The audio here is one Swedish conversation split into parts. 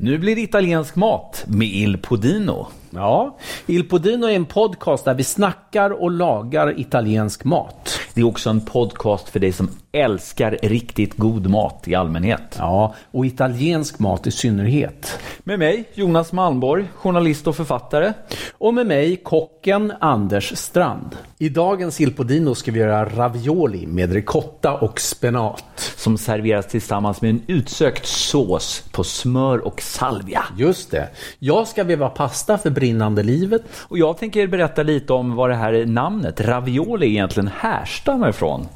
Nu blir det italiensk mat med Il Podino. Ja, Il Podino är en podcast där vi snackar och lagar italiensk mat. Det är också en podcast för dig som älskar riktigt god mat i allmänhet. Ja, och italiensk mat i synnerhet. Med mig, Jonas Malmborg, journalist och författare. Och med mig, kocken Anders Strand. I dagens Il Podino ska vi göra ravioli med ricotta och spenat. Som serveras tillsammans med en utsökt sås på smör och salvia. Just det. Jag ska veva pasta för brinnande livet. Och jag tänker berätta lite om vad det här namnet, ravioli, egentligen härstammar ifrån.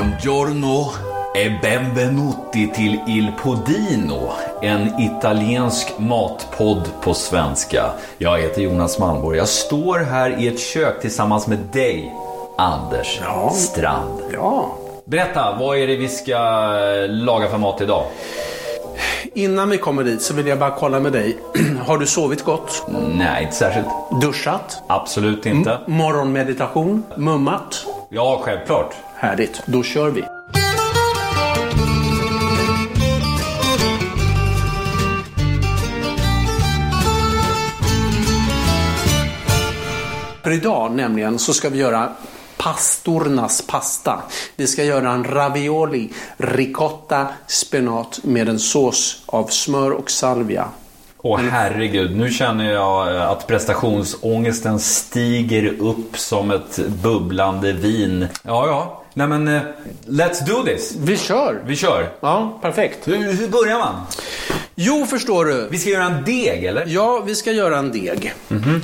Buongiorno e benvenuti till Il Podino, en italiensk matpodd på svenska. Jag heter Jonas Malmborg. Jag står här i ett kök tillsammans med dig, Anders Ja. Strand. Ja. Berätta, vad är det vi ska laga för mat idag? Innan vi kommer dit så vill jag bara kolla med dig. Har du sovit gott? Nej, inte särskilt. Duschat? Absolut inte. Morgonmeditation? Mummat? Ja, självklart. Härligt, då kör vi. För idag nämligen så ska vi göra pastornas pasta. Vi ska göra en ravioli, ricotta, spenat med en sås av smör och salvia. Åh herregud, nu känner jag eh, att prestationsångesten stiger upp som ett bubblande vin. Ja, ja. Nej men, eh, let's do this. Vi kör! Vi kör. Ja, perfekt. Hur, hur börjar man? Jo, förstår du. Vi ska göra en deg, eller? Ja, vi ska göra en deg.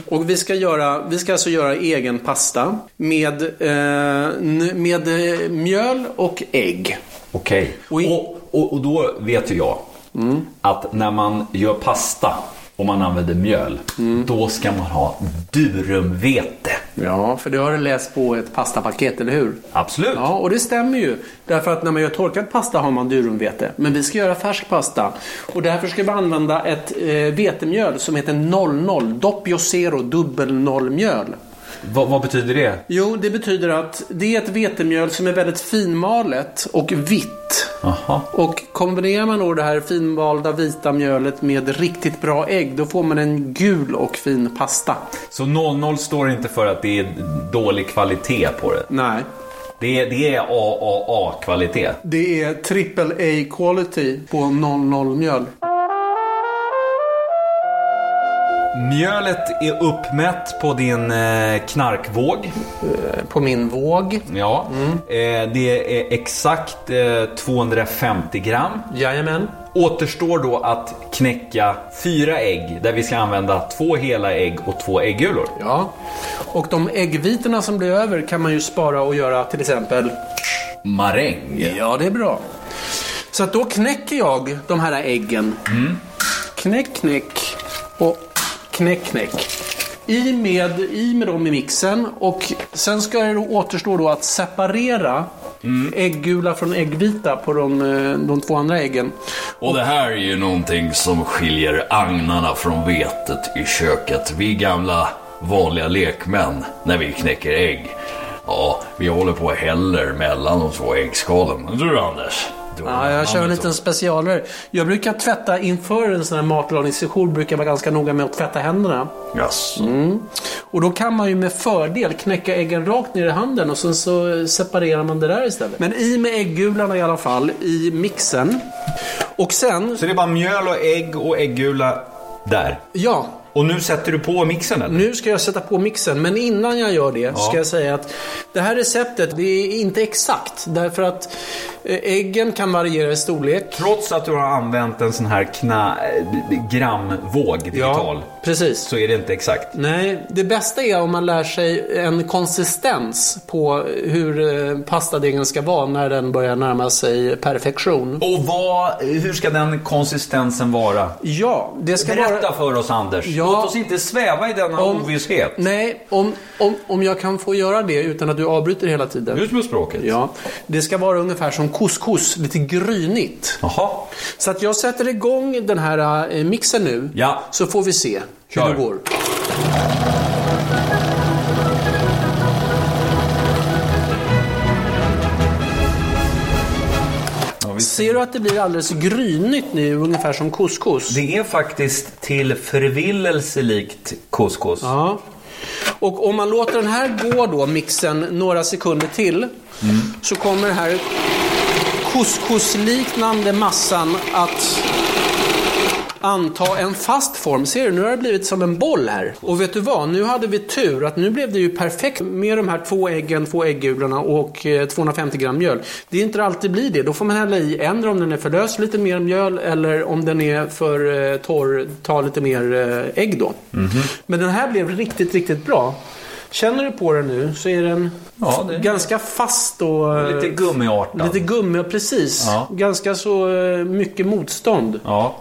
Och vi ska, göra, vi ska alltså göra egen pasta med, eh, med eh, mjöl och ägg. Okej. Och i- Och, och, och då vet ju jag att när man gör pasta och man använder mjöl, då ska man ha durumvete. Ja, för det har du läst på ett pastapaket, eller hur? Absolut. Ja, och det stämmer ju. Därför att när man gör torkad pasta har man durumvete. Men vi ska göra färsk pasta. Och därför ska vi använda ett eh, vetemjöl som heter 00, Doppio Zero dubbel nollmjöl. Vad, vad betyder det? Jo, det betyder att det är ett vetemjöl som är väldigt finmalet och vitt. Jaha. Och kombinerar man då det här finvalda vita mjölet med riktigt bra ägg, då får man en gul och fin pasta. Så 00 står inte för att det är dålig kvalitet på det. Nej. Det är, det är AAA-kvalitet. Det är triple A quality på 00-mjöl. Mjölet är uppmätt på din eh, knarkvåg. På min våg. Ja. Eh, det är exakt eh, 250 gram. Jajamän. Återstår då att knäcka fyra ägg där vi ska använda två hela ägg och två äggulor. Ja. Och de äggvitorna som blir över kan man ju spara och göra till exempel... Maräng. Ja, det är bra. Så att då knäcker jag de här äggen. Knäck, knäck och knäck, knäck. I med, I med dem i mixen och sen ska det då återstå då att separera äggula från äggvita på de, eh, de två andra äggen. Och det här är ju någonting som skiljer agnarna från vetet i köket. Vi gamla vanliga lekmän, när vi knäcker ägg. Ja, vi håller på och häller mellan de två äggskalen. Du Anders? Ja, jag kör en liten specialare. Jag brukar tvätta inför en sån här matlagningssession brukar jag vara ganska noga med att tvätta händerna. Mm. Och då kan man ju med fördel knäcka äggen rakt ner i handen och sen så separerar man det där istället. Men i med äggularna i alla fall, i mixen. Och sen, Så det är bara mjöl och ägg och äggula där. ja, Och nu sätter du på mixen eller? nu ska jag sätta på mixen. Men innan jag gör det ska jag säga att det här receptet, det är inte exakt. Därför att äggen kan variera i storlek. Trots att du har använt en sån här kna, gramvåg digital. precis. Så är det inte exakt. Nej, det bästa är om man lär sig en konsistens på hur eh, pastadegen ska vara när den börjar närma sig perfektion. Och vad, hur ska den konsistensen vara? Ja, det ska Berätta vara... för oss Anders. Ja. Låt oss inte sväva i denna Om- ovisshet. Nej, om, om, om jag kan få göra det utan att du avbryter hela tiden. Ut med språket. Ja, det ska vara ungefär som couscous, lite grynigt. Jaha. Så att jag sätter igång den här eh, mixen nu. Ja. Så får vi se hur Kör. det går. Ser du att det blir alldeles grynigt nu, ungefär som couscous? Det är faktiskt till förvillelse likt couscous. Ja. Och om man låter den här gå då, mixen, några sekunder till. Så kommer den här couscousliknande massan att anta en fast form. Ser du, nu har det blivit som en boll här. Och vet du vad? Nu hade vi tur att nu blev det ju perfekt med de här två äggen, två äggulorna och eh, 250 gram mjöl. Det är inte alltid blir det. Då får man hälla i en om den är för lös, lite mer mjöl eller om den är för eh, torr, ta lite mer eh, ägg då. Men den här blev riktigt, riktigt bra. Känner du på den nu så är den Ja, är- ganska fast och... eh, Lite gummiartad. Lite gummi, precis. Ja. Ganska så eh, mycket motstånd. Ja.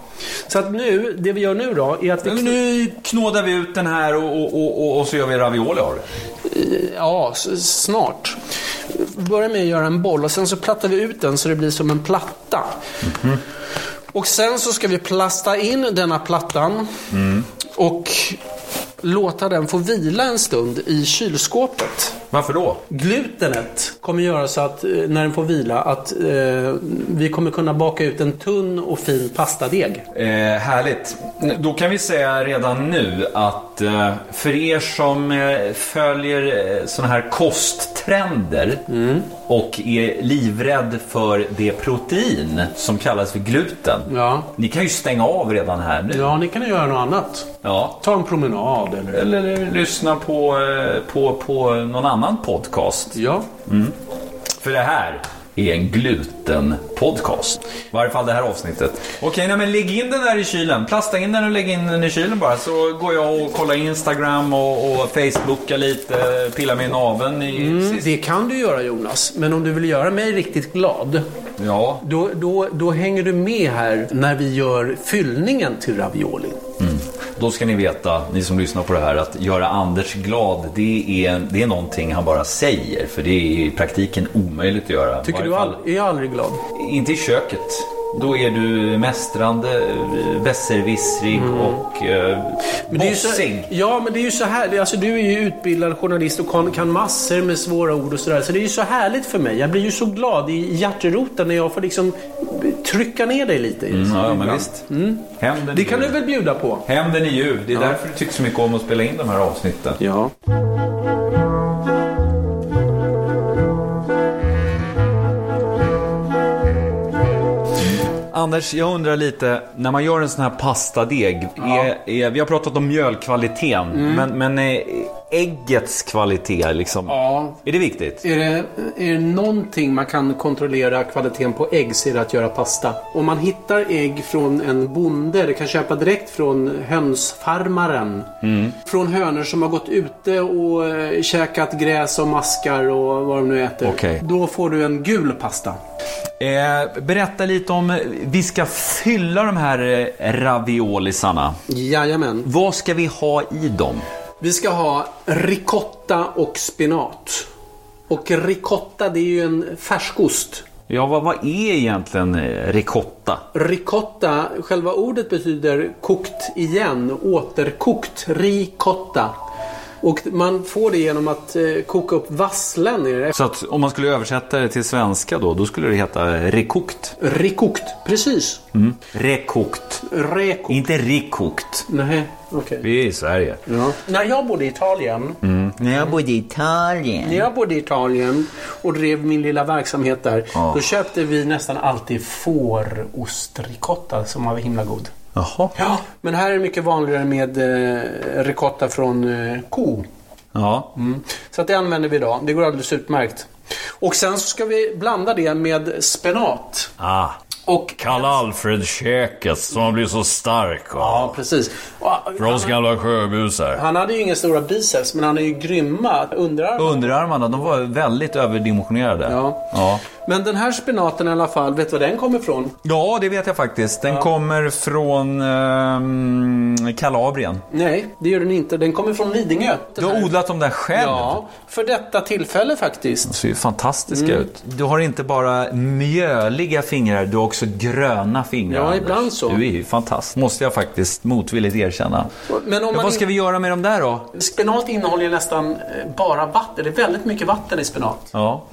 Så att nu, det vi gör nu då, är att vi... Nu knådar vi ut den här och, och, och, och, så gör vi ravioli av det. Ja, s- snart. Börja med att göra en boll och sen så plattar vi ut den så det blir som en platta. Och sen så ska vi plasta in denna plattan och låta den få vila en stund i kylskåpet. Varför då? Glutenet kommer göra så att eh, när den får vila att eh, vi kommer kunna baka ut en tunn och fin pastadeg. Eh, härligt. Då kan vi säga redan nu att eh, för er som eh, följer eh, såna här kosttrender och är livrädd för det protein som kallas för gluten. Ja. Ni kan ju stänga av redan här nu. Ja, ni kan ju göra något annat. Ja. Ta en promenad eller... Eller lyssna på, på, på någon annan podcast. Ja. För det här är en gluten-podcast. I varje fall det här avsnittet. Okej, nej, men lägg in den där i kylen. Plasta in den och lägg in den i kylen bara. Så går jag och kollar Instagram och, och Facebookar lite. Pillar i naveln i Mm, det kan du göra Jonas. Men om du vill göra mig riktigt glad. Ja, Då, då, då hänger du med här när vi gör fyllningen till ravioli. Då ska ni veta, ni som lyssnar på det här, att göra Anders glad, det är, det är någonting han bara säger. För det är i praktiken omöjligt att göra. Tycker du all, är jag aldrig glad? Inte i köket. Då är du mästrande, eh, besserwissrig och eh, Mm. Men ju så, bossig. ja, men det är ju så här. Alltså, du är ju utbildad journalist och kan, kan massor med svåra ord och sådär. Så det är ju så härligt för mig. Jag blir ju så glad i hjärteroten när jag får liksom trycka ner dig lite. Mm, ja, men visst. Hämnden Det kan du väl bjuda på? Hämnden är ljuv. Det är därför du tycker så mycket om att spela in de här avsnitten. Ja. Anders, jag undrar lite, när man gör en sån här pastadeg, är, är, vi har pratat om mjölkvaliteten, men, men är äggets kvalitet, liksom, Ja. är det viktigt? Är det, är det någonting man kan kontrollera kvaliteten på ägg så är det att göra pasta. Om man hittar ägg från en bonde, det kan köpa direkt från hönsfarmaren. Från hönor som har gått ute och eh, käkat gräs och maskar och vad de nu äter. Okej. Då får du en gul pasta. Eh, berätta lite om, vi ska fylla de här eh, raviolisarna. Jajamän. Vad ska vi ha i dem? Vi ska ha ricotta och spenat. Och ricotta det är ju en färskost. Ja, vad, vad är egentligen eh, ricotta? Ricotta, själva ordet betyder kokt igen, återkokt, ricotta. Och man får det genom att eh, koka upp vasslen i det. Så att om man skulle översätta det till svenska då, då skulle det heta rekokt. Rikokt, precis. Rekokt. Rekokt. Inte rikokt. Nej, okej. Vi är i Sverige. Ja. När jag bodde i Italien, När jag bodde i Italien. när jag bodde i Italien och drev min lilla verksamhet där, då köpte vi nästan alltid fårostricotta som var himla god. Jaha. Ja, men här är det mycket vanligare med eh, ricotta från eh, ko. Ja. Så att det använder vi idag. Det går alldeles utmärkt. Och sen så ska vi blanda det med spenat. Ah. Och Karl Alfred-käket som har blivit så stark. Va? Ja, precis. Och, För oss gamla sjöbusar. han hade ju inga stora biceps, men han är ju grymma underarmar. Underarmarna, de var väldigt överdimensionerade. Ja. ja. Men den här spenaten i alla fall, vet du var den kommer ifrån? Ja, det vet jag faktiskt. Den kommer från ehm, Kalabrien. Nej, det gör den inte. Den kommer från Lidingö. Du har odlat dem där själv. Ja, för detta tillfälle faktiskt. De ser ju fantastiska ut. Du har inte bara mjöliga fingrar, du har också gröna fingrar. Ja, Anders. ibland så. Du är ju fantastisk, måste jag faktiskt motvilligt erkänna. Men om man vad ska vi göra med dem där då? Spenat innehåller ju nästan eh, bara vatten. Det är väldigt mycket vatten i spenat. Ja,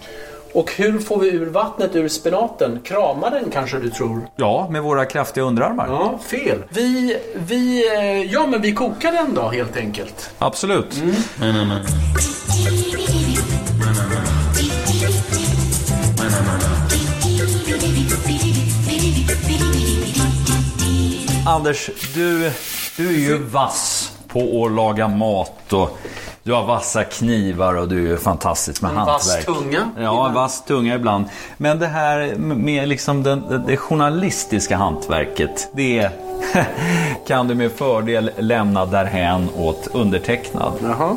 Och hur får vi ur vattnet ur spenaten? Kramar den kanske du tror? ja med våra kraftiga underarmar. Ja, fel. Vi, vi, eh, ja men vi kokar den då helt enkelt. Absolut. Anders, du, du är ju vass på att laga mat och du har vassa knivar och du är fantastisk med En vass hantverk. tunga Ja, ibland. vass tunga ibland. Men det här med liksom den, det journalistiska hantverket, det kan du med fördel lämna därhän åt undertecknad. Jaha.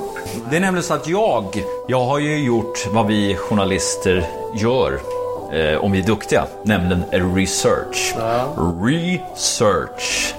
Det är nämligen så att jag, jag har ju gjort vad vi journalister gör eh, om vi är duktiga, nämligen research. Research.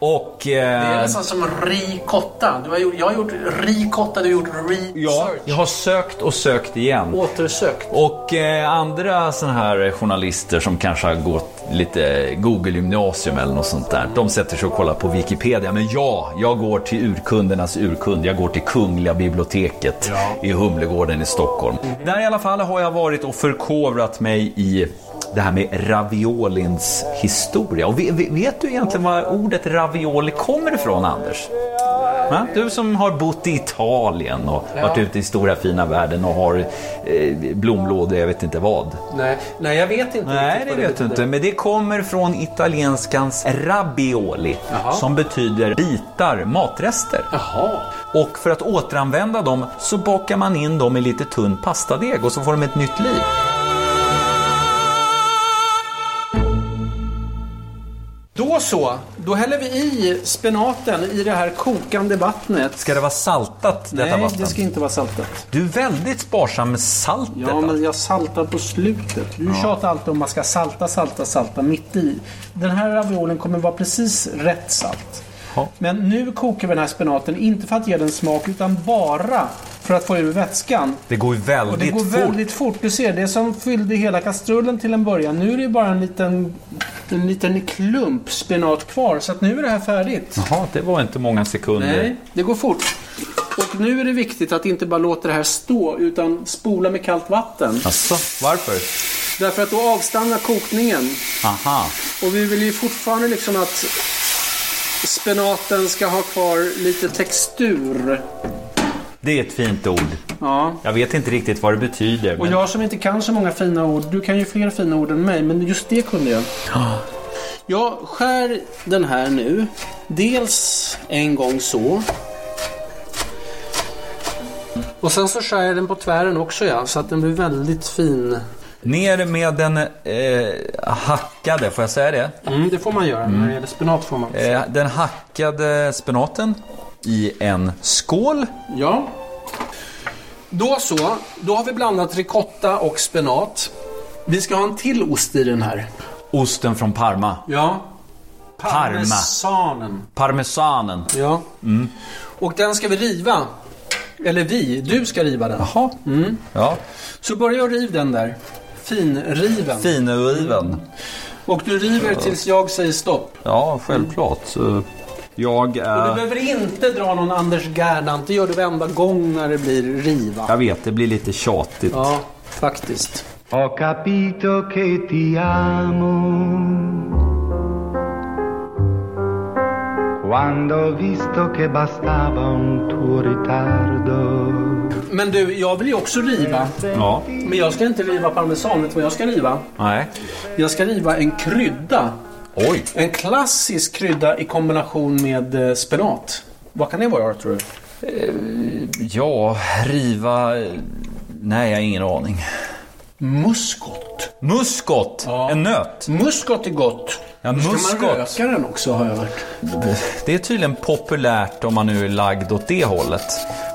Och... Det är Eh, nästan som ricotta. Du har gjort, jag har gjort ricotta, du har gjort research. ja, jag har sökt och sökt igen. Återsökt. Och eh, andra sådana här journalister som kanske har gått lite Google-gymnasium eller något sånt där. De sätter sig och kollar på Wikipedia. Men ja, jag går till urkundernas urkund. Jag går till Kungliga biblioteket i Humlegården i Stockholm. Där i alla fall har jag varit och förkovrat mig i det här med raviolins historia. Och ve- ve- vet du egentligen var ordet ravioli kommer ifrån, Anders? Va? Du som har bott i Italien och varit ute i stora fina världen och har eh, blomlådor, jag vet inte vad. Nej, nej, jag vet inte. Nej, det vad vet du inte. Men det kommer från italienskans rabioli, Jaha. som betyder bitar, matrester. Jaha. Och för att återanvända dem så bakar man in dem i lite tunn pastadeg och så får de ett nytt liv. Då så. Då häller vi i spenaten i det här kokande vattnet. Ska det vara saltat detta Nej, vatten? det ska inte vara saltat. Du är väldigt sparsam med saltet. Ja, alltså. men jag saltar på slutet. Du tjatar alltid om man ska salta, salta, salta mitt i. Den här raviolen kommer vara precis rätt salt. Ja. Men nu kokar vi den här spenaten, inte för att ge den smak, utan bara för att få ur vätskan. Det går ju väldigt Och det går fort. väldigt fort. Du ser, det som fyllde hela kastrullen till en början. Nu är det bara en liten, en liten klump spenat kvar. Så att nu är det här färdigt. Jaha, det var inte många sekunder. Nej, det går fort. Och nu är det viktigt att inte bara låta det här stå, utan spola med kallt vatten. Alltså, varför? Därför att då avstannar kokningen. Aha. Och vi vill ju fortfarande liksom att spenaten ska ha kvar lite textur. Det är ett fint ord. Ja. Jag vet inte riktigt vad det betyder. Och Men... jag som inte kan så många fina ord, du kan ju fler fina ord än mig, men just det kunde jag. Jag skär den här nu. Dels en gång så. Och sen så skär jag den på tvären också ja, så att den blir väldigt fin. Ner med den eh, hackade, får jag säga det? Mm, det får man göra. När det gäller spenat får man. Eh, den hackade spenaten i en skål. Ja. Då så. Då har vi blandat ricotta och spenat. Vi ska ha en till ost i den här. Osten från Parma. Ja. Parmesanen. Parmesanen. Ja. Och den ska vi riva. Eller vi. Du ska riva den. Jaha. Ja. Så börja och riv den där. Finriven. Finuriven. Och du river tills jag säger stopp. Ja, självklart. Så Jag Och du behöver inte dra någon Anders Gernandt. Det gör du varenda gång när det blir riva. Jag vet, det blir lite tjatigt. Ja, faktiskt. Ho capito che ti amo. Quando ho visto che bastava un tuo ritardo. Men du, jag vill ju också riva. Ja. Men jag ska inte riva parmesan. Vet du vad jag ska riva? Nej. Jag ska riva en krydda. Oj. En klassisk krydda i kombination med eh, spenat. Vad kan det vara tror du? Ja, riva... Nej, jag har ingen aning. Muskot. Muskot! Ja. En nöt. Muskot är gott. Ja, Då ska man muskot. röka den också har jag hört. Det är tydligen populärt om man nu är lagd åt det hållet.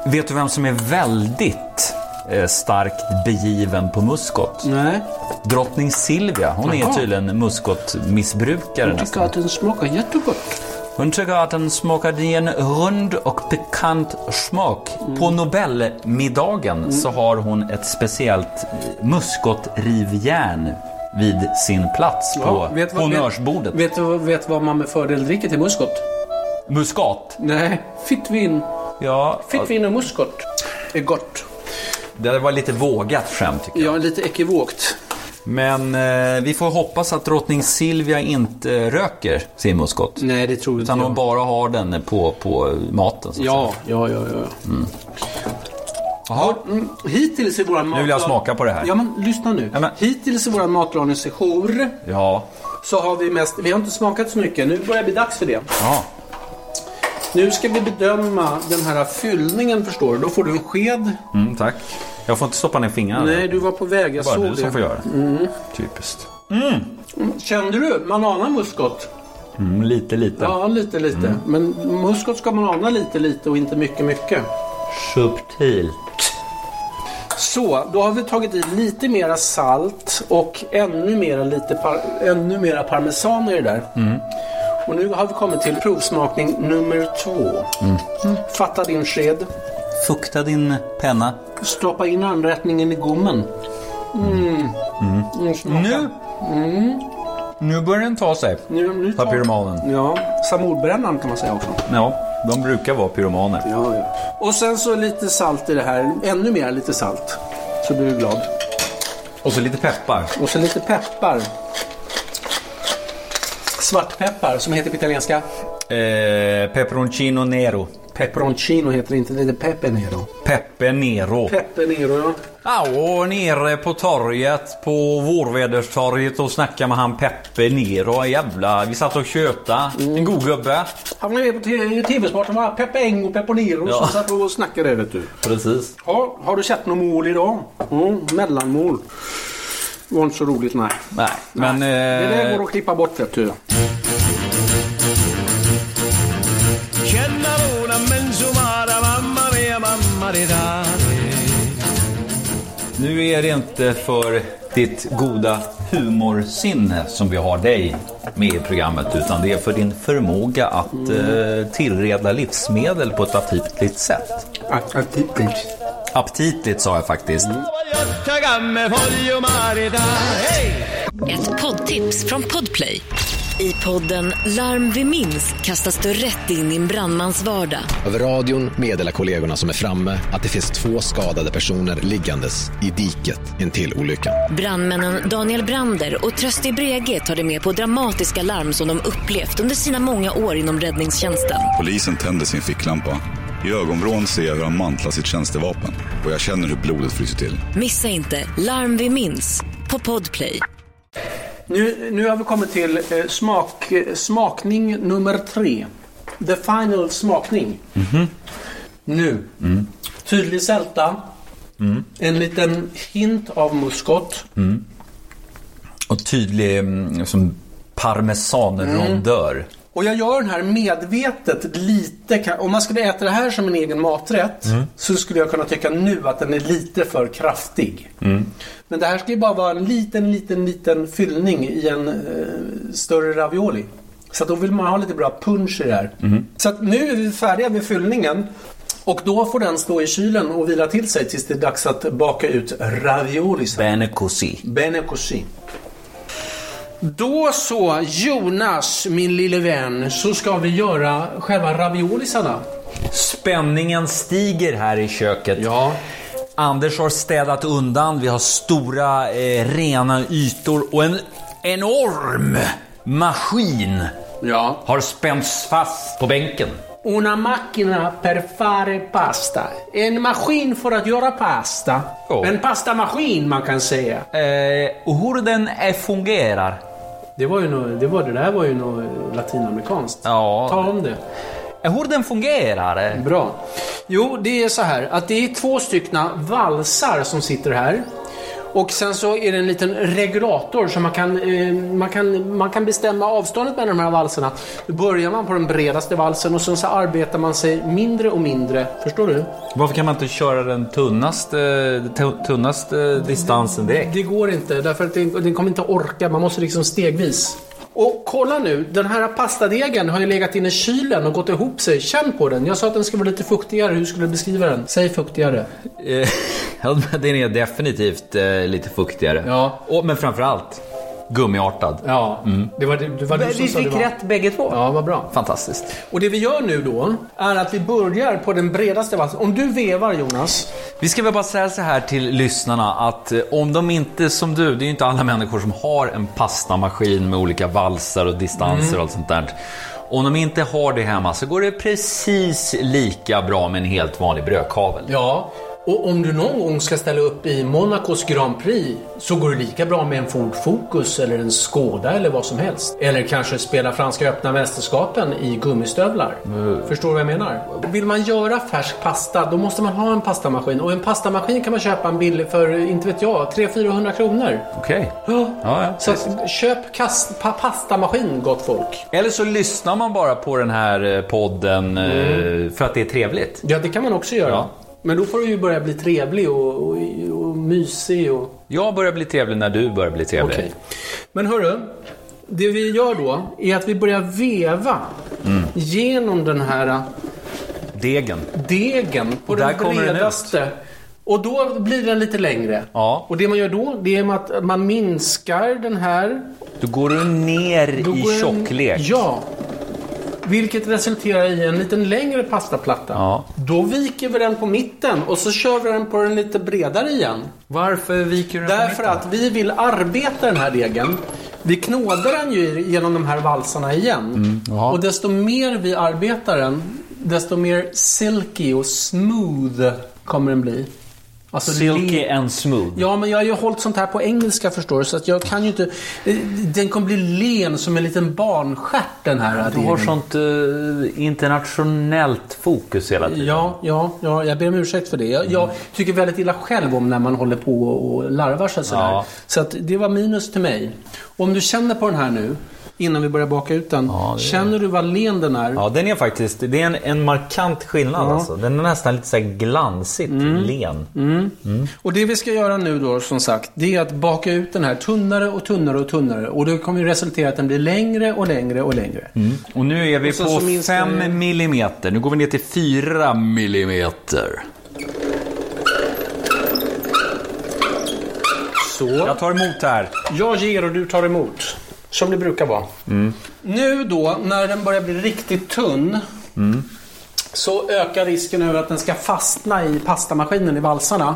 Vet du vem som är väldigt eh, starkt begiven på muskot. Nej. Drottning Silvia, hon Jaha. är tydligen muskotmissbrukare nästan. tycker att den smakar jättegott. Hon tycker att den smakar en rund och pikant smak. På Nobelmiddagen så har hon ett speciellt eh, muskotrivjärn vid sin plats på vet vad- honnörsbordet. Vet du vet vad man med fördel dricker till muskot? Muskat? Nej, fittvin. Ja, Fittvin och muskot är gott. Det var lite vågat skämt tycker jag. Ja, lite ekivokt. Men eh, vi får hoppas att drottning Silvia inte röker sin muskot. Nej, det tror inte Utan hon jag. bara har den på, på maten. Så Ja, ja, ja, ja. Jaha. Mm, hittills i våran Nu vill jag smaka på det här. Ja, men lyssna nu. Ja, men- Hittills i våran matlagningssession Ja. så har vi mest... Vi har inte smakat så mycket. Nu börjar det bli dags för det. ja. Nu ska vi bedöma den här fyllningen, förstår du. Då får du en sked. Mm, tack. Jag får inte stoppa ner fingrarna. Nej, du var på väg. det Jag är bara såg du det. som får göra Typiskt. Kände du? Man anar muskot. Mm, lite, lite. Ja, lite, lite. Men muskot ska man ana lite, lite och inte mycket, mycket. Subtilt. Så, då har vi tagit i lite mera salt och ännu mera, lite par, ännu mera parmesan i det där. Och nu har vi kommit till provsmakning nummer två. Fatta din sked. Fukta din penna. Stoppa in anrättningen i gommen. Mm. Mm. Nu. Nu börjar den ta sig. Nu, nu tar- Pyromanen. Ja, samordbrännaren kan man säga också. Ja, de brukar vara pyromaner. Ja, ja. Och sen så lite salt i det här. Ännu mer lite salt. Så blir du glad. Och så lite peppar. Och så lite peppar. Svartpeppar som heter på italienska. Eh, peperoncino nero. Peperoncino heter det inte, det heter pepe nero. Peppe nero. Pepe nero, ja. Ja, och nere på torget, på Vårväderstorget och snackade med han Peppe Nero. Jävla, vi satt och köta. En god gubbe. Han var med på TV-sporten, var Peppe Eng och Peppe Nero Ja. som satt och snackade vet du. Precis. Ja, har du sett något mål idag? Mm, mellanmål. Var inte så roligt, nej. Nej, men... Det där Eh, går att klippa bort vet du. Nu är det inte för ditt goda humorsinne som vi har dig med i programmet utan det är för din förmåga att eh, tillreda livsmedel på ett aptitligt sätt. Aptitligt sa jag faktiskt. Ett poddtips från Podplay. I podden Larm vi minns kastas du rätt in i en brandmans vardag. Över radion meddelar kollegorna som är framme att det finns två skadade personer liggandes i diket intill olyckan. Brandmännen Daniel Brander och Trösti Brege tar dig med på dramatiska larm som de upplevt under sina många år inom räddningstjänsten. Polisen tänder sin ficklampa. I ögonvrån ser jag hur han mantlar sitt tjänstevapen och jag känner hur blodet fryser till. Missa inte Larm vi minns på Podplay. Nu, nu har vi kommit till eh, smak, eh, smakning nummer tre. The final smakning. Nu. Tydlig sälta. En liten hint av muskot. Och tydlig mm, som parmesanrondör. Och jag gör den här medvetet lite... Om man skulle äta det här som en egen maträtt så skulle jag kunna tycka nu att den är lite för kraftig. Men det här ska ju bara vara en liten, liten, liten fyllning i en eh, större ravioli. Så att då vill man ha lite bra punch i det här. Så att nu är vi färdiga med fyllningen. Och då får den stå i kylen och vila till sig tills det är dags att baka ut ravioli. Bene così. Bene così. Då så, Jonas, min lille vän, så ska vi göra själva raviolisarna. Spänningen stiger här i köket. Ja. Anders har städat undan. Vi har stora eh, rena ytor och en enorm maskin Ja. har spänts fast på bänken. Una macchina per fare pasta. En maskin för att göra pasta. Ja. En pastamaskin man kan säga. Eh, och hur den fungerar. Det var ju något, det, var, det där var ju något latinamerikanskt. Ja. Ta om det. Hur den fungerar. Bra. Jo, det är så här att det är två styckna valsar som sitter här. Och sen så är det en liten regulator så man kan, eh, man kan, man kan bestämma avståndet mellan de här valserna. Då börjar man på den bredaste valsen och sen så arbetar man sig mindre och mindre. Förstår du? Varför kan man inte köra den tunnaste, tu- tunnaste distansen direkt? Det går inte därför att den, den kommer inte orka. Man måste liksom stegvis. Och kolla nu, den här pastadegen har ju legat inne i kylen och gått ihop sig. Känn på den. Jag sa att den ska vara lite fuktigare. Hur skulle du beskriva den? Säg fuktigare. Ja, den är definitivt eh, lite fuktigare. Ja. Och, men framförallt gummiartad. Ja, det var, det, det var du som Vi sa det fick var. rätt bägge två. Ja, vad bra. Fantastiskt. Och det vi gör nu då är att vi börjar på den bredaste valsen. Om du vevar Jonas. Vi ska väl bara säga så här till lyssnarna att eh, om de inte som du, det är ju inte alla människor som har en pastamaskin med olika valsar och distanser och allt sånt där. Om de inte har det hemma så går det precis lika bra med en helt vanlig brödkavel. Ja. Och om du någon gång ska ställa upp i Monacos Grand Prix så går det lika bra med en Ford Focus eller en Skoda eller vad som helst. Eller kanske spela Franska öppna mästerskapen i gummistövlar. Förstår du vad jag menar? Vill man göra färsk pasta då måste man ha en pastamaskin. Och en pastamaskin kan man köpa en billig för, inte vet jag, 300-400 kronor. Okej. Ja. Ja, ja, Så att, köp kast, pa, pastamaskin gott folk. Eller så lyssnar man bara på den här eh, podden eh, för att det är trevligt. Ja, det kan man också göra. Ja. Men då får du ju börja bli trevlig och, och, och mysig och... Jag börjar bli trevlig när du börjar bli trevlig. Okej. Men hörru, det vi gör då är att vi börjar veva Mm. genom den här Degen. degen på Och där den bredaste. Och då blir den lite längre. Ja. Och det man gör då, det är att man minskar den här. Då går du ner Då i tjocklek. Ja. Vilket resulterar i en lite längre pastaplatta. Ja. Då viker vi den på mitten och så kör vi den på den lite bredare igen. Varför viker du den på Därför mitten? att vi vill arbeta den här degen. Vi knådar den ju genom de här valsarna igen. Mm, jaha. och desto mer vi arbetar den, desto mer silky och smooth kommer den bli. Alltså Silky le- and smooth. Ja, men jag har ju hållit sånt här på engelska förstår du, så att jag kan ju inte... Den kommer bli len som en liten barnstjärt den här Du har sånt eh, internationellt fokus hela tiden. Ja, ja, ja, jag ber om ursäkt för det. Jag, jag tycker väldigt illa själv om när man håller på och larvar sig sådär. Ja. Så att det var minus till mig. Och om du känner på den här nu, innan vi börjar baka ut den. Ja, Känner du vad len den är? Ja, den är faktiskt det är en, en markant skillnad alltså. Den är nästan lite så glansigt len. Och det vi ska göra nu då, som sagt, det är att baka ut den här tunnare och tunnare och tunnare. Och det kommer ju resultera att den blir längre och längre och längre. Och nu är vi på så minskar 5 det- millimeter. Nu går vi ner till 4 millimeter. Så. Jag tar emot här. Jag ger och du tar emot. Som det brukar vara. Nu då, när den börjar bli riktigt tunn. Så ökar risken över att den ska fastna i pastamaskinen i valsarna.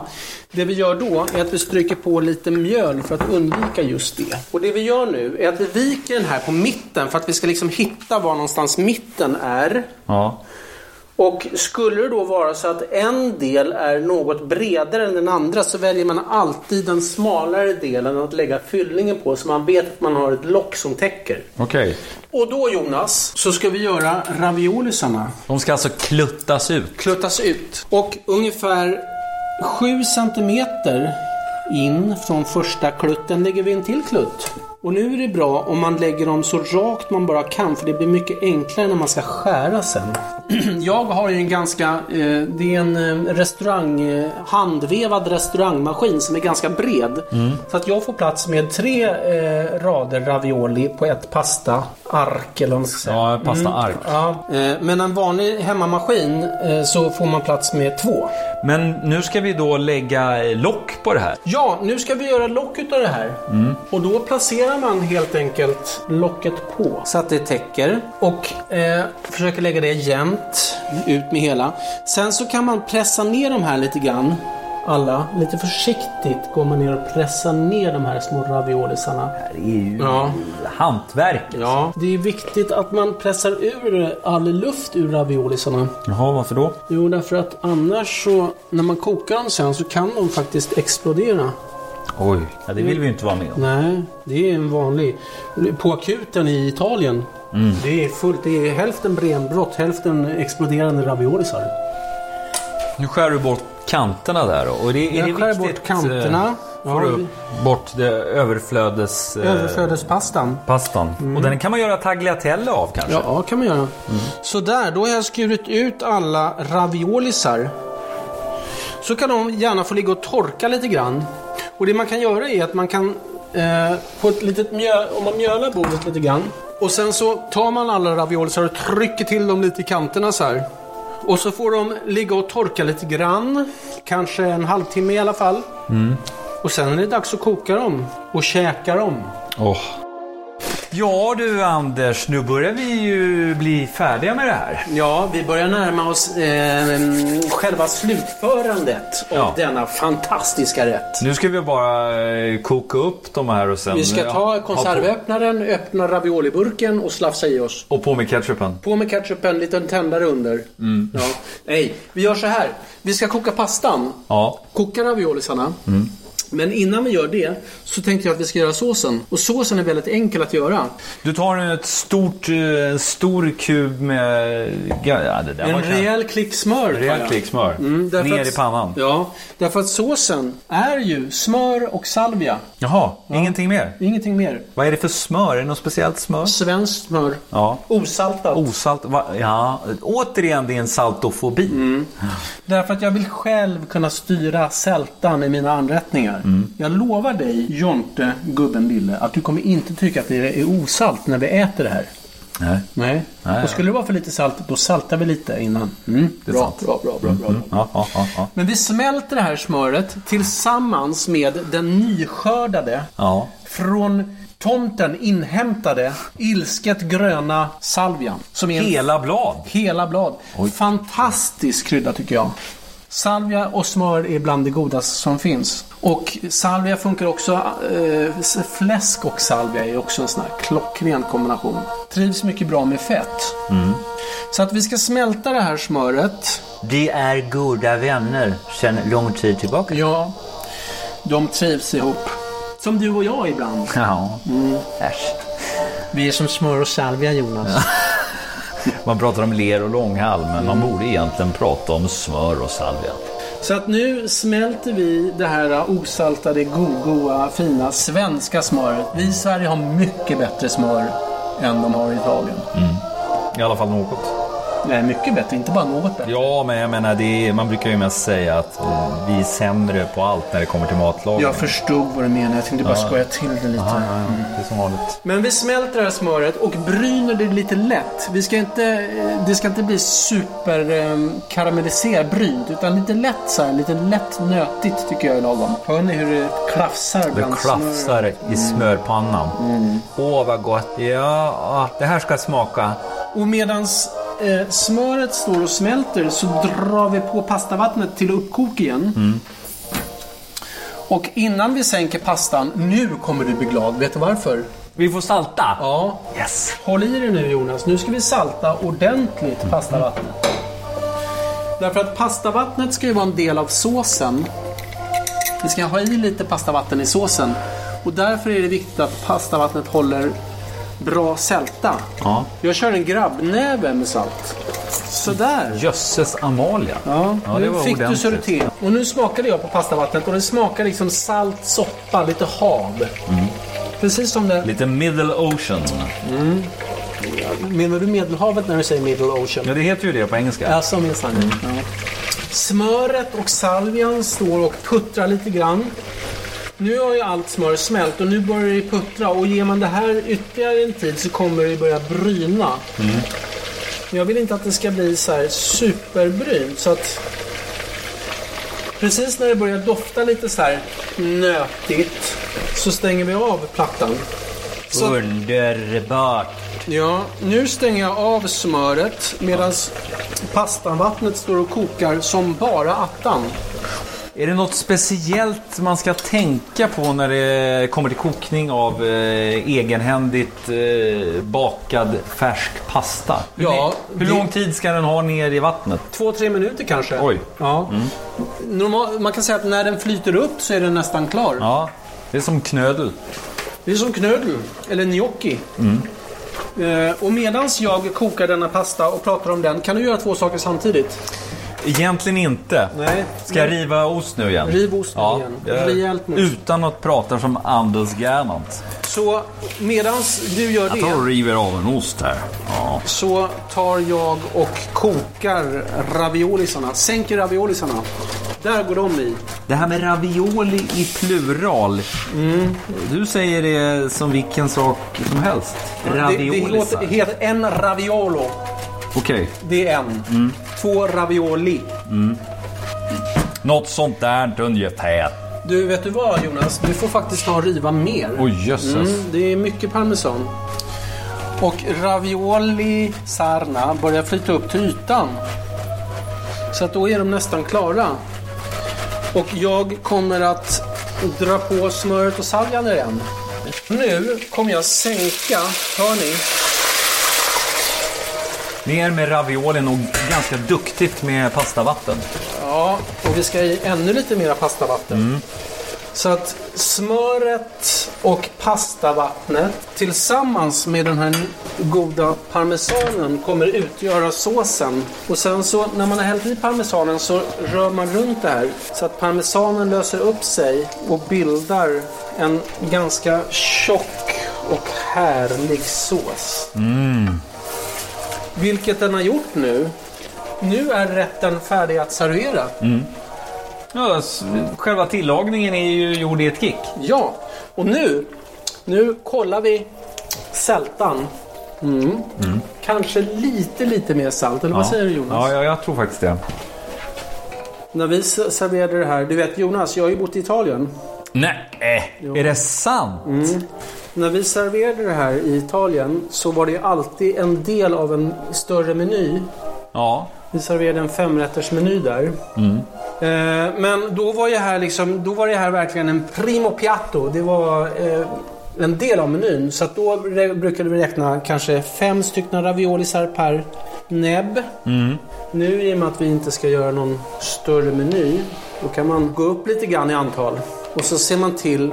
Det vi gör då är att vi stryker på lite mjöl för att undvika just det. Och det vi gör nu är att vi viker den här på mitten för att vi ska liksom hitta var någonstans mitten är. Ja. Och skulle det då vara så att en del är något bredare än den andra så väljer man alltid den smalare delen att lägga fyllningen på så man vet att man har ett lock som täcker. Okej. Och då Jonas, så ska vi göra raviolisarna. De ska alltså kluttas ut. Kluttas ut. Och ungefär 7 centimeter in från första klutten lägger vi en till klutt. Och nu är det bra om man lägger dem så rakt man bara kan för det blir mycket enklare när man ska skära sen. Jag har ju en ganska, eh, det är en eh, restaurang, eh, handvevad restaurangmaskin som är ganska bred. Så att jag får plats med tre eh, rader ravioli på ett pastaark eller vad man ska säga. Ja, pastaark. Ja, eh, men en vanlig hemmamaskin eh, så får man plats med två. Men nu ska vi då lägga lock på det här. Ja, nu ska vi göra lock utav det här. Och då placerar man helt enkelt locket på så att det täcker. Och eh, försöker lägga det jämnt ut med hela. Sen så kan man pressa ner de här lite grann. Alla. Lite försiktigt går man ner och pressar ner de här små raviolisarna. Det är ju Ja. hantverk. Ja, det är viktigt att man pressar ur all luft ur raviolisarna. Jaha, varför då? Jo, därför att annars så när man kokar dem sen så kan de faktiskt explodera. Oj, ja, det vill vi ju inte vara med om. Nej, det är en vanlig. På akuten i Italien. Det är fullt. Det är hälften brenbrott, hälften exploderande raviolisar. Nu skär du bort kanterna där då. Och det, är Jag det skär viktigt, bort kanterna. får du bort det överflödes... eh, Överflödespastan. pastan. Och den kan man göra tagliatelle av kanske? Ja, kan man göra. Så där, då har jag skurit ut alla raviolisar. Så kan de gärna få ligga och torka lite grann. Och det man kan göra är att man kan eh, på ett litet mjöl, om man mjölar bordet lite grann. Och sen så tar man alla raviolisar och trycker till dem lite i kanterna så här. Och så får de ligga och torka lite grann. Kanske en halvtimme i alla fall. Och sen är det dags att koka dem och käka dem. Åh. Ja du Anders, nu börjar vi ju bli färdiga med det här. Ja, vi börjar närma oss eh, själva slutförandet av Ja. denna fantastiska rätt. Nu ska vi bara eh, koka upp de här och sen... Vi ska ja, ta konservöppnaren, öppna ravioliburken och slafsa i oss. Och på med ketchupen. På med ketchupen, liten tändare under. Ja. Nej, vi gör så här. Vi ska koka pastan. Ja. Koka raviolisarna. Men innan vi gör det så tänkte jag att vi ska göra såsen. Och såsen är väldigt enkel att göra. Du tar ett stort, eh, en stor kub med... Ja, det där En rejäl klick smör. tar Rejäl klick smör. Mm, Ner att- i pannan. Ja, därför att såsen är ju smör och salvia. Jaha, ingenting mer? Ingenting mer. Vad är det för smör? Är det något speciellt smör? Svenskt smör. Ja. Osaltat. Osalt? Va? Ja, återigen det är en saltofobi. Mm. Därför att jag vill själv kunna styra sältan i mina anrättningar. Mm. Jag lovar dig, Jonte, gubben Lille, att du kommer inte tycka att det är osalt när vi äter det här. Nej. Nej. Nej. Och skulle det vara för lite salt, då saltar vi lite innan. Mm. Det är bra, sant. bra, bra, bra, bra. Ja, ja, ja, ja. Men vi smälter det här smöret tillsammans med den nyskördade ja. från tomten inhämtade ilsket gröna salvian. Som är en Hela blad. Hela blad. Fantastisk krydda tycker jag. Salvia och smör är bland det godaste som finns. Och salvia funkar också, eh, fläsk och salvia är också en sån här klockren kombination. Trivs mycket bra med fett. Så att vi ska smälta det här smöret. De är goda vänner sedan lång tid tillbaka. Ja, de trivs ihop. Som du och jag ibland. Ja. Äsch. Vi är som smör och salvia Jonas. Man pratar om ler och långhalm, men man borde egentligen prata om smör och salvia. Så att nu smälter vi det här osaltade, go- goa, fina svenska smöret. Vi i Sverige har mycket bättre smör än de har i Italien. I alla fall något. Nej, mycket bättre, inte bara något bättre. Ja, men jag menar, det är, man brukar ju mest säga att eh, vi är sämre på allt när det kommer till matlagning. Jag förstod vad du menar, jag tänkte bara skoja till det lite. Ja, ja, ja. Det är som vanligt. Men vi smälter det här smöret och bryner det lite lätt. Vi ska inte, eh, det ska inte bli super eh, karamelliserat brynt, utan lite lätt så här, lite lätt nötigt tycker jag är lagom. Hör ni hur det klafsar Det bland klafsar smöret? i smörpannan. Åh, vad gott. Ja, det här ska smaka. Och medans eh, smöret står och smälter så drar vi på pastavattnet till uppkok igen. Och innan vi sänker pastan, nu kommer du bli glad. Vet du varför? Vi får salta. Ja. Yes. Håll i dig nu Jonas. Nu ska vi salta ordentligt pastavattnet. Därför att pastavattnet ska ju vara en del av såsen. Vi ska ha i lite pastavatten i såsen. Och därför är det viktigt att pastavattnet håller bra sälta. Ja. Jag kör en grabbnäve med salt. Sådär. Jösses Amalia. Ja, Ja, nu fick du ordentligt. så det till. Och nu smakade jag på pastavattnet och det smakar liksom salt soppa, lite hav. Precis som det... Lite Middle Ocean. Menar du Medelhavet när du säger Middle Ocean? Ja, det heter ju det på engelska. Ja, som minsann. Ja. Smöret och salvian står och puttrar lite grann. Nu har ju allt smör smält och nu börjar det puttra och ger man det här ytterligare en tid så kommer det börja bryna. Men Jag vill inte att det ska bli så här superbrynt så att precis när det börjar dofta lite så här nötigt så stänger vi av plattan. Så Underbart. Ja, nu stänger jag av smöret medan pastavattnet står och kokar som bara attan. Är det något speciellt man ska tänka på när det kommer till kokning av eh, egenhändigt eh, bakad färsk pasta? Hur, Ja, hur det- lång tid ska den ha ner i vattnet? Två, tre minuter kanske. Oj. Ja. Normal, man kan säga att när den flyter upp så är den nästan klar. Ja, det är som knödel. Det är som knödel, eller gnocchi. Eh, och medans jag kokar denna pasta och pratar om den kan du göra två saker samtidigt. Egentligen inte. Nej. Ska jag riva ost nu igen? Riv osten ja, igen. jag- Rejält nu. Utan att prata som Anders Gernandt. Så medans du gör Jag tar och det river av en ost här. Ja. så tar jag och kokar raviolisarna. Sänker raviolisarna. Där går de i. Det här med ravioli i plural. Du säger det som vilken sak som helst. Det, det Raviolisar. låter, heter en raviolo. Okej. Det är en. Två ravioli. Något sånt där ungefär. Du, vet du vad Jonas? Du får faktiskt ta och riva mer. Oj jösses. Mm, det är mycket parmesan. Och ravioli sarna börjar flyta upp till ytan. Så att då är de nästan klara. Och jag kommer att dra på smöret och saljan igen. Nu kommer jag sänka, hör ni? Ner med raviolin och ganska duktigt med pastavatten. Ja, och vi ska i ännu lite mera pastavatten. Så att smöret och pastavattnet tillsammans med den här goda parmesanen kommer utgöra såsen. Och sen så när man har hällt i parmesanen så rör man runt det här så att parmesanen löser upp sig och bildar en ganska tjock och härlig sås. Vilket den har gjort nu. Nu är rätten färdig att servera. Ja, s- själva tillagningen är ju gjord i ett kick. Ja, och nu, nu kollar vi sältan. Mm. Kanske lite, lite mer salt. Eller vad säger du Jonas? Ja, ja, jag tror faktiskt det. När vi serverade det här. Du vet Jonas, jag har ju bott i Italien. Nej, är det sant? När vi serverade det här i Italien så var det alltid en del av en större meny. Ja. Vi serverade en femrättersmeny där. Eh, men då var, ju här liksom, då var det här verkligen en primo piatto. Det var eh, en del av menyn. Så då brukade vi räkna kanske fem stycken raviolisar per näbb. Nu i och med att vi inte ska göra någon större meny. Då kan man gå upp lite grann i antal. Och så ser man till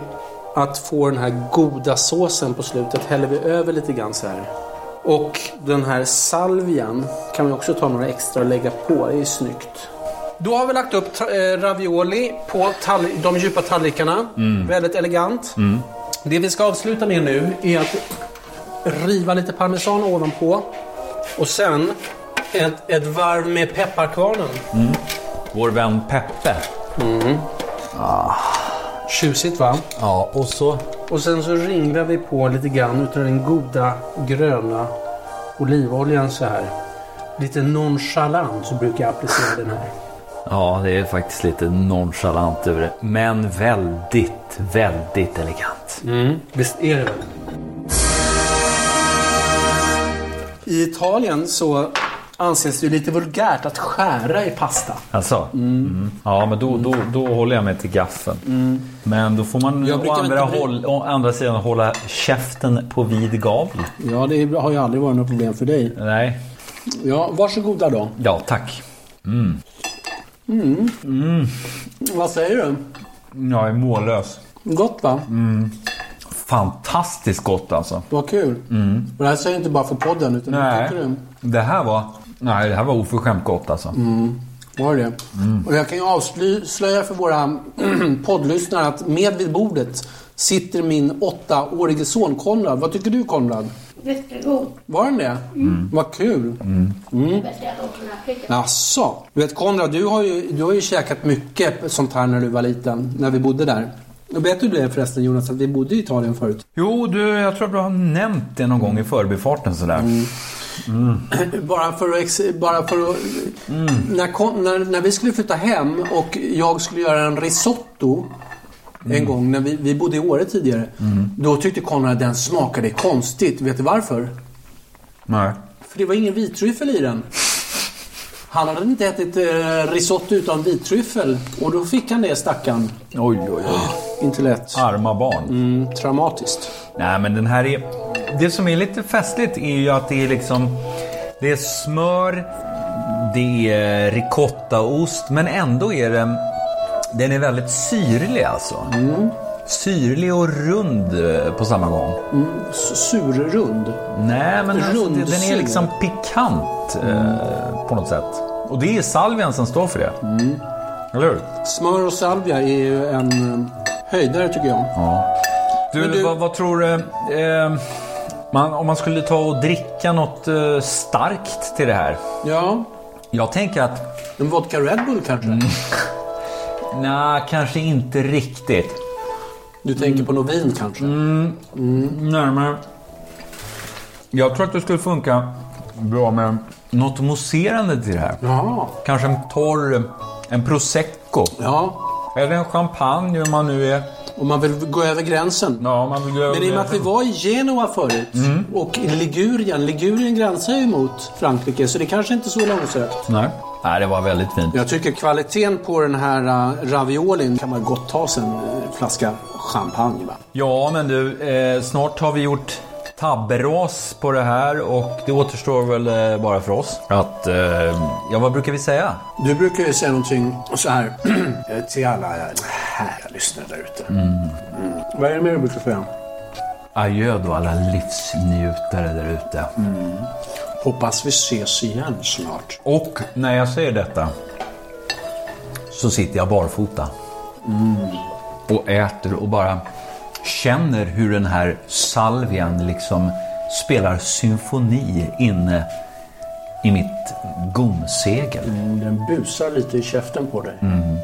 att få den här goda såsen på slutet. Häller vi över lite grann så här. Och den här salvian kan vi också ta några extra och lägga på. Det är snyggt. Då har vi lagt upp eh, ravioli på de djupa tallrikarna. Väldigt elegant. Det vi ska avsluta med nu är att riva lite parmesan ovanpå. Och sen ett, ett varv med pepparkvarnen. Vår vän Peppe. Tjusigt va? Ja, och så... Och sen så ringlar vi på lite grann utav den goda gröna olivoljan så här. Lite nonchalant så brukar jag applicera den här. Ja, det är faktiskt lite nonchalant över det. Men väldigt, väldigt elegant. Visst är det väl? I Italien så anses det ju lite vulgärt att skära i pasta. Alltså? Mm. Ja, men då, då, då håller jag mig till gaffeln. Men då får man å andra, håll, å andra sidan hålla käften på vid gavel. Ja, det har ju aldrig varit något problem för dig. Nej. Ja, varsågoda då. Ja, tack. Vad säger du? Jag är mållös. Gott va? Fantastiskt gott alltså. Vad kul. Och det här säger jag inte bara för podden utan Nej. Det här var... Nej, det här var oförskämt gott alltså. Var det Och jag kan ju avslöja för våra poddlyssnare att med vid bordet sitter min åttaårige son Konrad. Vad tycker du Konrad? Jättegod. Var den det? Vad kul. Jaså? Du vet Konrad, du har, ju, du har ju käkat mycket sånt här när du var liten. När vi bodde där. Och vet du det förresten Jonas, att vi bodde i Italien förut? Jo, du, jag tror att du har nämnt det någon gång i förbifarten sådär. Bara för att... Bara för att när, Kon- när, när vi skulle flytta hem och jag skulle göra en risotto en gång när vi, vi bodde i Åre tidigare. Då tyckte Konrad att den smakade konstigt. Vet du varför? Nej. För det var ingen vitryffel i den. Han hade inte ätit eh, risotto utan vitryffel. Och då fick han det stackarn. Oj, oj, oj. Inte lätt. Arma barn. Mm, traumatiskt. Nej, men den här är... Det som är lite festligt är ju att det är liksom... Det är smör, det är ricottaost, men ändå är den... Den är väldigt syrlig alltså. Syrlig och rund eh, på samma gång. S- Surrund. Nej, men alltså, det- den är liksom pikant eh, på något sätt. Och det är salvian som står för det. Eller hur? Smör och salvia är ju en eh, höjdare tycker jag. Du, Men du- Vad, vad tror du? Eh, man, om man skulle ta och dricka något eh, starkt till det här. Ja, Jag tänker att, en vodka Red Bull kanske? Mm. nej, kanske inte riktigt. Du tänker på något vin kanske? Närmare. Jag tror att det skulle funka bra med något mousserande till det här. Ja. Kanske en torr, en prosecco. Ja, Eller en champagne om man nu är... om man vill gå över gränsen. Ja, man vill gå Men i och med att vi var i Genua förut och i Ligurien. Ligurien gränsar ju mot Frankrike så det kanske inte är så långsökt. Nej. Nej, det var väldigt fint. Jag tycker kvaliteten på den här uh, raviolin kan man gott ta sig en uh, flaska champagne va? Ja, men du, eh, snart har vi gjort tabberas på det här och det återstår väl eh, bara för oss att, eh, ja vad brukar vi säga? Du brukar ju säga någonting så här till alla härliga lyssnare där ute. Mm. Vad är det mer du brukar säga? Adjö då alla livsnjutare där ute. Hoppas vi ses igen snart. Och när jag säger detta så sitter jag barfota. Och äter och bara känner hur den här salvian liksom spelar symfoni inne i mitt gomsegel. Den busar lite i käften på dig. Mm.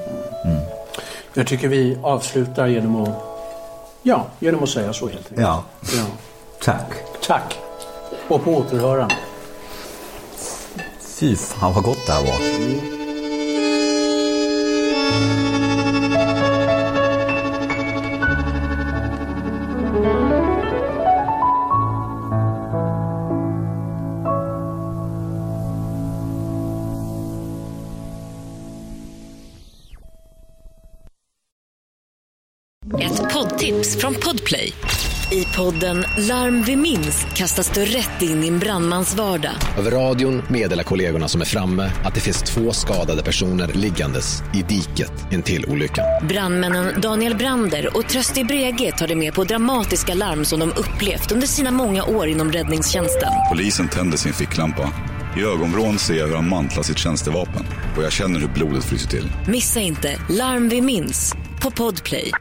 Jag tycker vi avslutar genom att, ja, genom att säga så helt enkelt. Ja, Ja. tack. Tack. Och på återhörande. Fy fan vad gott det här var. Podden Larm vi minns kastas du rätt in i en brandmans vardag. Över radion meddelar kollegorna som är framme att det finns två skadade personer liggandes i diket intill olyckan. Brandmännen Daniel Brander och Trösti Brege tar dig med på dramatiska larm som de upplevt under sina många år inom räddningstjänsten. Polisen tänder sin ficklampa. I ögonvrån ser jag hur han mantlar sitt tjänstevapen. Och jag känner hur blodet fryser till. Missa inte Larm vi minns på Podplay.